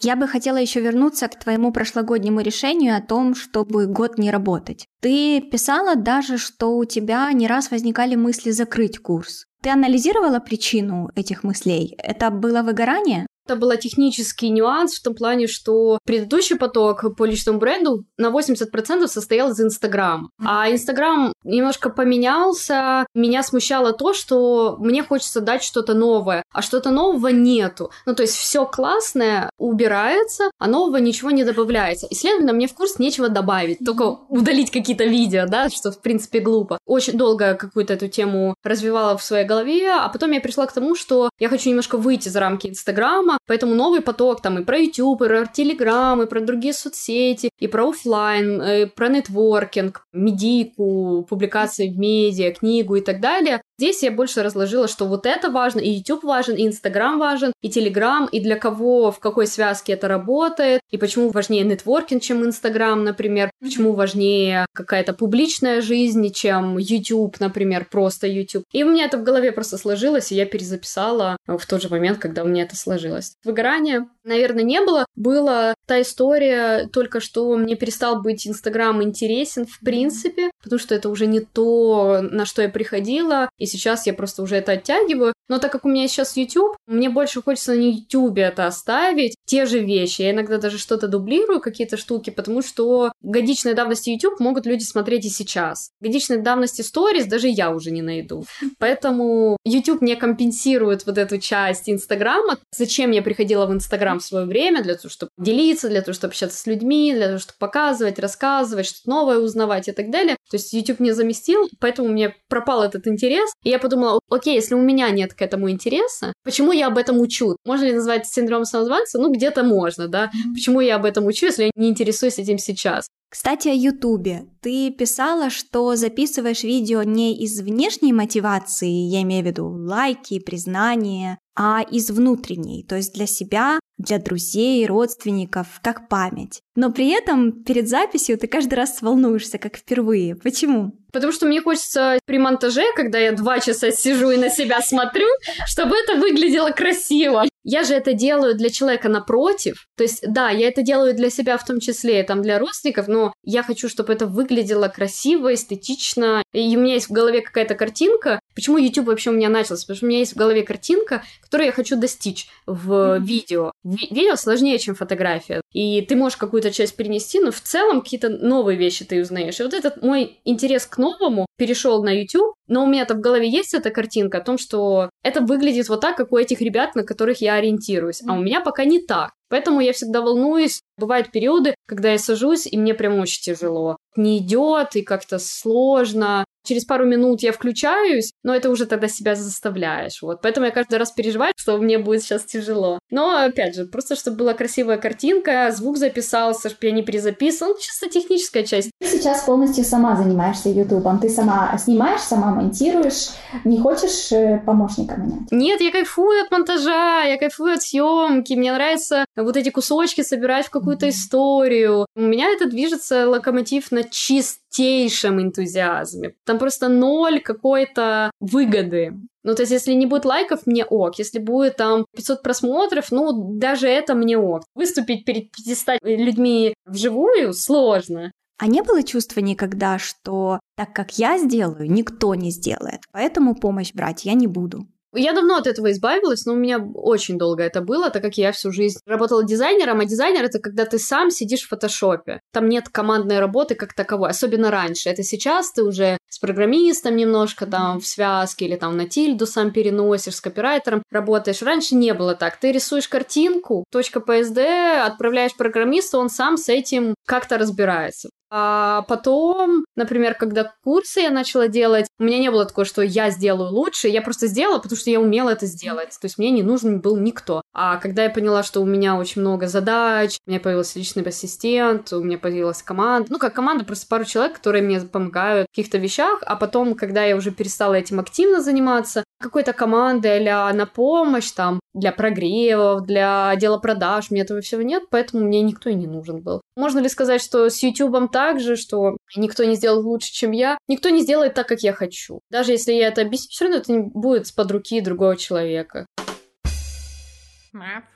Я бы хотела еще вернуться к твоему прошлогоднему решению о том, чтобы год не работать. Ты писала даже, что у тебя не раз возникали мысли закрыть курс. Ты анализировала причину этих мыслей? Это было выгорание? Это был технический нюанс в том плане, что предыдущий поток по личному бренду на 80% состоял из Инстаграма. А Инстаграм немножко поменялся. Меня смущало то, что мне хочется дать что-то новое, а что-то нового нету. Ну, то есть все классное убирается, а нового ничего не добавляется. И, следовательно, мне в курс нечего добавить, только удалить какие-то видео, да, что, в принципе, глупо. Очень долго какую-то эту тему развивала в своей голове, а потом я пришла к тому, что я хочу немножко выйти за рамки Инстаграма, Поэтому новый поток там и про YouTube, и про Telegram, и про другие соцсети, и про офлайн, и про нетворкинг, медийку, публикации в медиа, книгу и так далее. Здесь я больше разложила, что вот это важно, и YouTube важен, и Instagram важен, и Telegram, и для кого, в какой связке это работает, и почему важнее нетворкинг, чем Instagram, например, почему важнее какая-то публичная жизнь, чем YouTube, например, просто YouTube. И у меня это в голове просто сложилось, и я перезаписала в тот же момент, когда у меня это сложилось. Выгорание, наверное, не было. Была та история только, что мне перестал быть Инстаграм интересен в принципе, потому что это уже не то, на что я приходила, и сейчас я просто уже это оттягиваю. Но так как у меня сейчас YouTube, мне больше хочется на YouTube это оставить, те же вещи. Я иногда даже что-то дублирую, какие-то штуки, потому что годичной давности YouTube могут люди смотреть и сейчас. Годичной давности Stories даже я уже не найду. Поэтому YouTube не компенсирует вот эту часть Инстаграма. Зачем я приходила в Инстаграм свое время? Для того, чтобы делиться, для того, чтобы общаться с людьми, для того, чтобы показывать, рассказывать, что-то новое узнавать и так далее. То есть YouTube не заместил, поэтому мне пропал этот интерес. И я подумала, окей, если у меня нет к этому интереса, почему я об этом учу? Можно ли назвать синдром самозванца? Ну, где-то можно, да. Почему я об этом учу, если я не интересуюсь этим сейчас? Кстати, о Ютубе. Ты писала, что записываешь видео не из внешней мотивации, я имею в виду лайки, признания, а из внутренней, то есть для себя, для друзей, родственников, как память. Но при этом перед записью ты каждый раз волнуешься, как впервые. Почему? Потому что мне хочется при монтаже, когда я два часа сижу и на себя смотрю, чтобы это выглядело красиво. Я же это делаю для человека напротив. То есть, да, я это делаю для себя в том числе, там, для родственников, но я хочу, чтобы это выглядело красиво, эстетично. И у меня есть в голове какая-то картинка. Почему YouTube вообще у меня начался? Потому что у меня есть в голове картинка, которую я хочу достичь в видео. видео сложнее, чем фотография. И ты можешь какую-то часть перенести, но в целом какие-то новые вещи ты узнаешь. И вот этот мой интерес к новому перешел на YouTube, но у меня-то в голове есть эта картинка о том, что это выглядит вот так, как у этих ребят, на которых я ориентируюсь. А у меня пока не так. Поэтому я всегда волнуюсь. Бывают периоды, когда я сажусь, и мне прям очень тяжело. Не идет, и как-то сложно. Через пару минут я включаюсь, но это уже тогда себя заставляешь. Вот. Поэтому я каждый раз переживаю, что мне будет сейчас тяжело. Но, опять же, просто чтобы была красивая картинка, звук записался, чтобы я не перезаписывал. Ну, чисто техническая часть. Ты сейчас полностью сама занимаешься Ютубом. Ты сама снимаешь, сама монтируешь. Не хочешь э, помощника нанять? Нет, я кайфую от монтажа, я кайфую от съемки. Мне нравится вот эти кусочки собирать в какую-то историю. У меня это движется локомотив на чистейшем энтузиазме. Там просто ноль какой-то выгоды. Ну, то есть, если не будет лайков, мне ок. Если будет там 500 просмотров, ну, даже это мне ок. Выступить перед 500 людьми вживую сложно. А не было чувства никогда, что так как я сделаю, никто не сделает, поэтому помощь брать я не буду? Я давно от этого избавилась, но у меня очень долго это было, так как я всю жизнь работала дизайнером, а дизайнер — это когда ты сам сидишь в фотошопе. Там нет командной работы как таковой, особенно раньше. Это сейчас ты уже с программистом немножко там в связке или там на тильду сам переносишь, с копирайтером работаешь. Раньше не было так. Ты рисуешь картинку, точка PSD, отправляешь программисту, он сам с этим как-то разбирается. А потом, например, когда курсы я начала делать, у меня не было такого, что я сделаю лучше, я просто сделала, потому что я умела это сделать. То есть мне не нужен был никто. А когда я поняла, что у меня очень много задач, у меня появился личный ассистент, у меня появилась команда, ну как команда, просто пару человек, которые мне помогают в каких-то вещах, а потом, когда я уже перестала этим активно заниматься, какой-то команды а на помощь, там, для прогревов, для отдела продаж, мне этого всего нет, поэтому мне никто и не нужен был. Можно ли сказать, что с YouTube так же, что никто не сделал лучше, чем я? Никто не сделает так, как я хочу. Даже если я это объясню, все равно это не будет с под руки другого человека.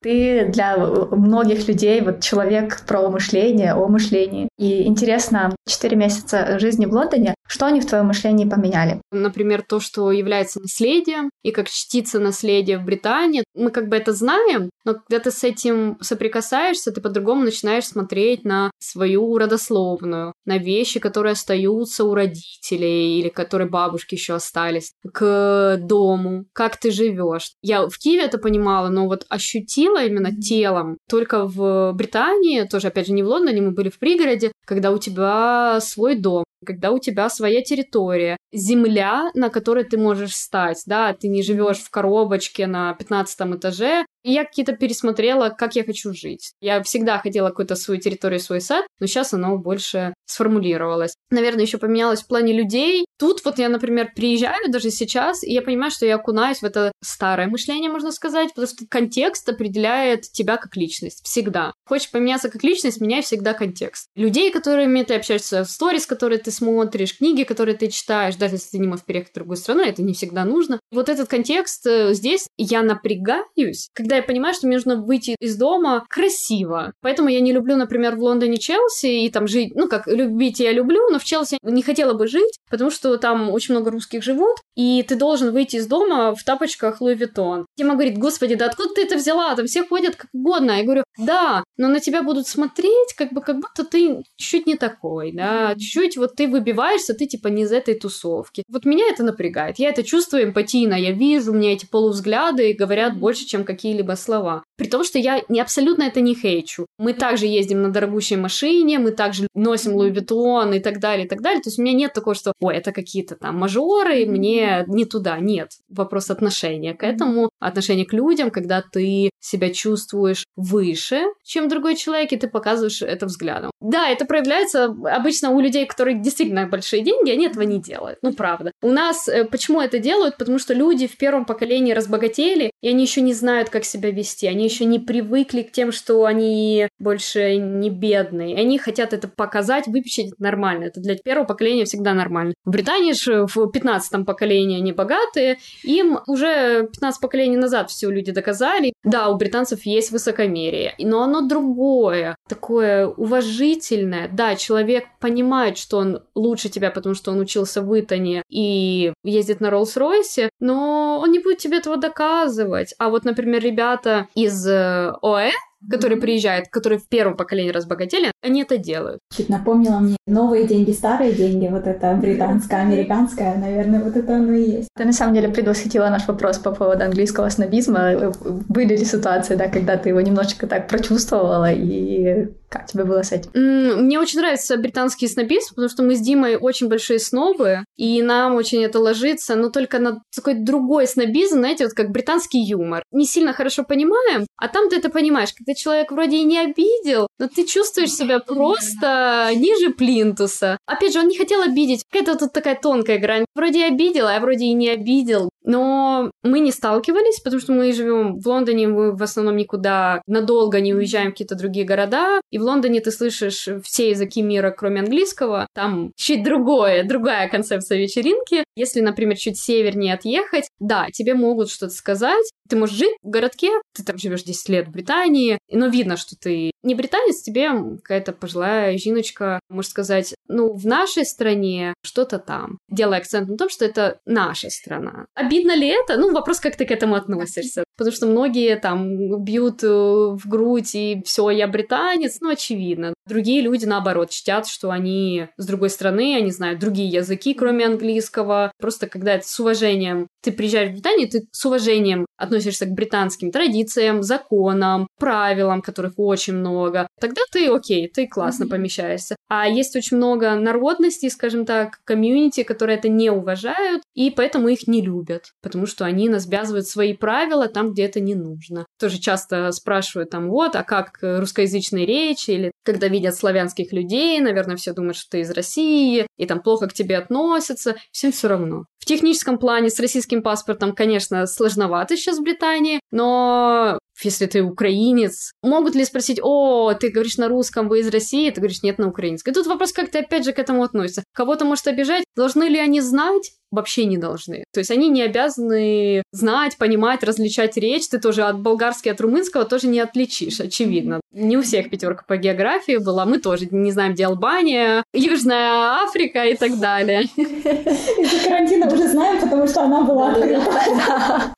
Ты для многих людей вот человек про мышление, о мышлении. И интересно, 4 месяца жизни в Лондоне, что они в твоем мышлении поменяли? Например, то, что является наследием, и как чтится наследие в Британии. Мы как бы это знаем, но когда ты с этим соприкасаешься, ты по-другому начинаешь смотреть на свою родословную, на вещи, которые остаются у родителей или которые бабушки еще остались, к дому, как ты живешь. Я в Киеве это понимала, но вот ощутила именно телом. Только в Британии, тоже, опять же, не в Лондоне, мы были в пригороде, когда у тебя свой дом, когда у тебя своя территория, земля, на которой ты можешь стать, да, ты не живешь в коробочке на 15 этаже, я какие-то пересмотрела, как я хочу жить. Я всегда хотела какую-то свою территорию, свой сад, но сейчас оно больше сформулировалось. Наверное, еще поменялось в плане людей. Тут вот я, например, приезжаю даже сейчас, и я понимаю, что я окунаюсь в это старое мышление, можно сказать, потому что контекст определяет тебя как личность. Всегда. Хочешь поменяться как личность, меняй всегда контекст. Людей, которыми ты общаешься, сторис, которые ты смотришь, книги, которые ты читаешь, даже если ты не можешь переехать в другую страну, это не всегда нужно. Вот этот контекст э, здесь я напрягаюсь, когда когда я понимаю, что мне нужно выйти из дома красиво. Поэтому я не люблю, например, в Лондоне Челси и там жить, ну, как любить я люблю, но в Челси не хотела бы жить, потому что там очень много русских живут, и ты должен выйти из дома в тапочках Louis Vuitton. Тема говорит, господи, да откуда ты это взяла? Там все ходят как угодно. Я говорю, да, но на тебя будут смотреть, как бы, как будто ты чуть-чуть не такой, да, чуть-чуть вот ты выбиваешься, ты типа не из этой тусовки. Вот меня это напрягает. Я это чувствую эмпатийно, я вижу, мне эти полувзгляды говорят больше, чем какие-либо какие-либо слова. При том, что я не абсолютно это не хейчу. Мы также ездим на дорогущей машине, мы также носим Louis Vuitton и так далее, и так далее. То есть у меня нет такого, что, ой, это какие-то там мажоры, мне не туда. Нет. Вопрос отношения к этому, отношения к людям, когда ты себя чувствуешь выше, чем другой человек, и ты показываешь это взглядом. Да, это проявляется обычно у людей, которые действительно большие деньги, они этого не делают. Ну, правда. У нас э, почему это делают? Потому что люди в первом поколении разбогатели, и они еще не знают, как себя вести. Они еще не привыкли к тем, что они больше не бедные. Они хотят это показать, выпечать это нормально. Это для первого поколения всегда нормально. В Британии же в 15 поколении они богатые, им уже 15 поколений поколения назад все люди доказали. Да, у британцев есть высокомерие, но оно другое, такое уважительное. Да, человек понимает, что он лучше тебя, потому что он учился в Итоне и ездит на Роллс-Ройсе, но он не будет тебе этого доказывать. А вот, например, ребята из ОЭ, которые приезжают, которые в первом поколении разбогатели, они это делают. Чуть напомнила мне новые деньги, старые деньги, вот это британское, американское, наверное, вот это оно и есть. Ты на самом деле предвосхитила наш вопрос по поводу английского снобизма. Были ли ситуации, да, когда ты его немножечко так прочувствовала и как тебе было с этим? Мне очень нравится британский снобизм, потому что мы с Димой очень большие снобы, и нам очень это ложится, но только на такой другой снобизм, знаете, вот как британский юмор. Не сильно хорошо понимаем, а там ты это понимаешь, когда человек вроде и не обидел, но ты чувствуешь себя просто ниже плинтуса. Опять же, он не хотел обидеть. Какая-то тут такая тонкая грань. Вроде обидел, а вроде и не обидел. Но мы не сталкивались, потому что мы живем в Лондоне, мы в основном никуда надолго не уезжаем в какие-то другие города. И в Лондоне ты слышишь все языки мира, кроме английского. Там чуть другое, другая концепция вечеринки. Если, например, чуть севернее отъехать, да, тебе могут что-то сказать. Ты можешь жить в городке, ты там живешь 10 лет в Британии, но видно, что ты не британец, тебе какая-то пожилая жиночка может сказать, ну, в нашей стране что-то там, делая акцент на том, что это наша страна. Обидно ли это? Ну, вопрос, как ты к этому относишься. Потому что многие там бьют э, в грудь и все, я британец, ну, очевидно. Другие люди, наоборот, чтят, что они с другой страны, они знают другие языки, кроме английского. Просто когда это с уважением, ты приезжаешь в Британию, ты с уважением относишься к британским традициям, законам, правилам, которых очень много, тогда ты окей, ты классно mm-hmm. помещаешься. А есть очень много народностей, скажем так, комьюнити, которые это не уважают, и поэтому их не любят, потому что они нас связывают свои правила там, где это не нужно. Тоже часто спрашивают там, вот, а как русскоязычные речи, или когда видят славянских людей, наверное, все думают, что ты из России, и там плохо к тебе относятся, всем все равно. В техническом плане с российским паспортом, конечно, сложновато сейчас в Британии, но если ты украинец, могут ли спросить, о, ты говоришь на русском, вы из России, ты говоришь, нет, на украинском. И тут вопрос, как ты опять же к этому относишься. Кого-то может обижать, должны ли они знать, вообще не должны. То есть они не обязаны знать, понимать, различать речь. Ты тоже от болгарского, от румынского тоже не отличишь, очевидно. Не у всех пятерка по географии была. Мы тоже не знаем, где Албания, Южная Африка и так далее. Из-за карантина уже знаем, потому что она была.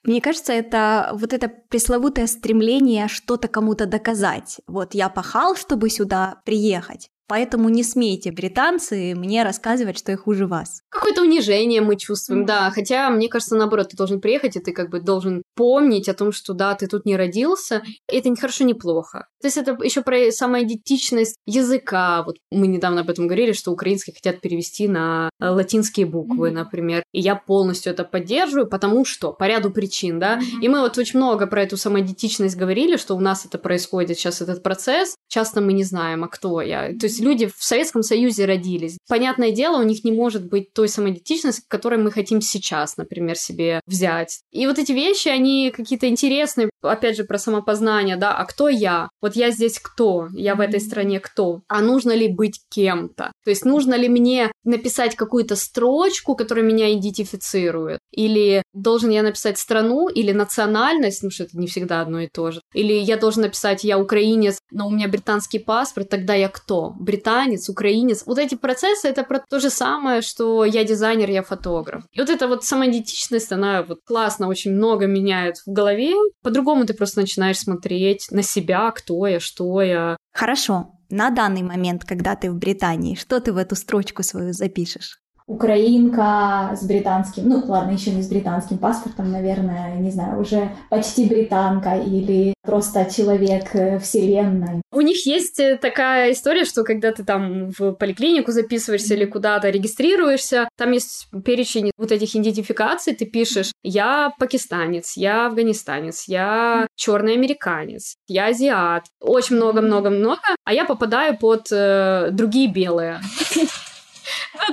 Мне кажется, это вот это пресловутое стремление что-то кому-то доказать. Вот я пахал, чтобы сюда приехать. Поэтому не смейте, британцы, мне рассказывать, что я хуже вас. Какое-то унижение мы чувствуем, mm-hmm. да. Хотя, мне кажется, наоборот, ты должен приехать, и ты как бы должен помнить о том, что да, ты тут не родился. Это не хорошо, не плохо. То есть это еще про самоидентичность языка. Вот мы недавно об этом говорили, что украинские хотят перевести на э, латинские буквы, mm-hmm. например. И я полностью это поддерживаю, потому что по ряду причин, да. Mm-hmm. И мы вот очень много про эту самоидентичность говорили, что у нас это происходит сейчас этот процесс. Часто мы не знаем, а кто я. То есть есть люди в Советском Союзе родились. Понятное дело, у них не может быть той самоидентичности, которой мы хотим сейчас, например, себе взять. И вот эти вещи, они какие-то интересные, опять же, про самопознание, да, а кто я? Вот я здесь кто? Я в этой стране кто? А нужно ли быть кем-то? То есть нужно ли мне написать какую-то строчку, которая меня идентифицирует? Или должен я написать страну или национальность, ну что это не всегда одно и то же. Или я должен написать я украинец, но у меня британский паспорт, тогда я кто? Британец, украинец. Вот эти процессы — это про то же самое, что я дизайнер, я фотограф. И вот эта вот самоидентичность, она вот классно очень много меняет в голове. По-другому ты просто начинаешь смотреть на себя, кто я, что я. Хорошо. На данный момент, когда ты в Британии, что ты в эту строчку свою запишешь? Украинка с британским, ну ладно, еще не с британским паспортом, наверное, не знаю, уже почти британка или просто человек э, вселенной. У них есть э, такая история, что когда ты там в поликлинику записываешься или куда-то регистрируешься, там есть перечень вот этих идентификаций, ты пишешь «я пакистанец», «я афганистанец», «я черный американец», «я азиат», очень много-много-много, а я попадаю под э, другие белые.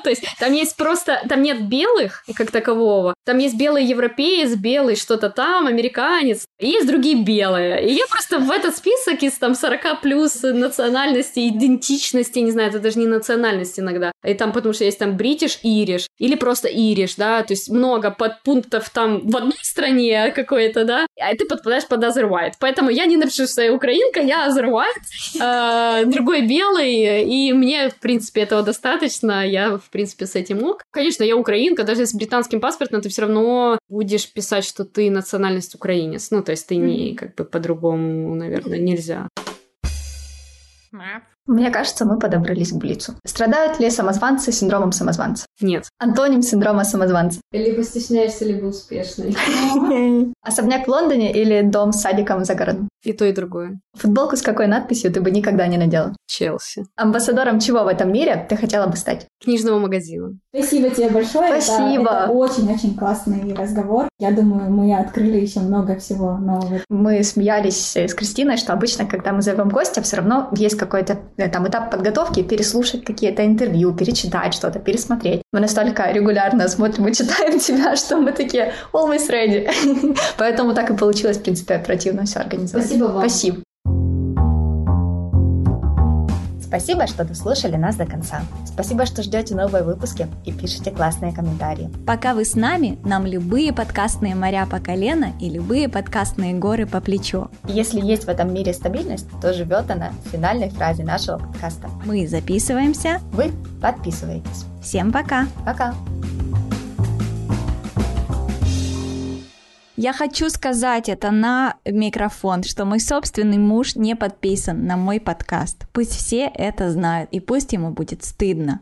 То есть там есть просто, там нет белых как такового, там есть белый европеец, белый что-то там, американец, и есть другие белые. И я просто в этот список из там 40 плюс национальности, идентичности, не знаю, это даже не национальность иногда, и там потому что есть там бритиш, ириш, или просто ириш, да, то есть много подпунктов там в одной стране какой-то, да, а ты подпадаешь под other white. Поэтому я не напишу, что я украинка, я other white, э, другой белый, и мне, в принципе, этого достаточно, я, в принципе, с этим мог. Конечно, я украинка, даже с британским паспортом ты все равно будешь писать, что ты национальность украинец. Ну, то есть ты не как бы по-другому, наверное, нельзя. Мне кажется, мы подобрались к Блицу. Страдают ли самозванцы синдромом самозванца? Нет. Антоним синдрома самозванца. Либо стесняешься, либо успешный. [laughs] Особняк в Лондоне или дом с садиком за городом? И то, и другое. Футболку с какой надписью ты бы никогда не надела? Челси. Амбассадором чего в этом мире ты хотела бы стать? Книжного магазина. Спасибо тебе большое. Спасибо. Очень-очень классный разговор. Я думаю, мы открыли еще много всего нового. Мы смеялись с Кристиной, что обычно, когда мы зовем гостя, все равно есть какой-то там этап подготовки, переслушать какие-то интервью, перечитать что-то, пересмотреть. Мы настолько регулярно смотрим и читаем [laughs] тебя, что мы такие always ready. [laughs] Поэтому так и получилось, в принципе, оперативно все организовать. Спасибо вам. Спасибо. Спасибо, что дослушали нас до конца. Спасибо, что ждете новые выпуски и пишите классные комментарии. Пока вы с нами, нам любые подкастные моря по колено и любые подкастные горы по плечо. И если есть в этом мире стабильность, то живет она в финальной фразе нашего подкаста. Мы записываемся. Вы подписываетесь. Всем пока! Пока! Я хочу сказать это на микрофон, что мой собственный муж не подписан на мой подкаст. Пусть все это знают, и пусть ему будет стыдно.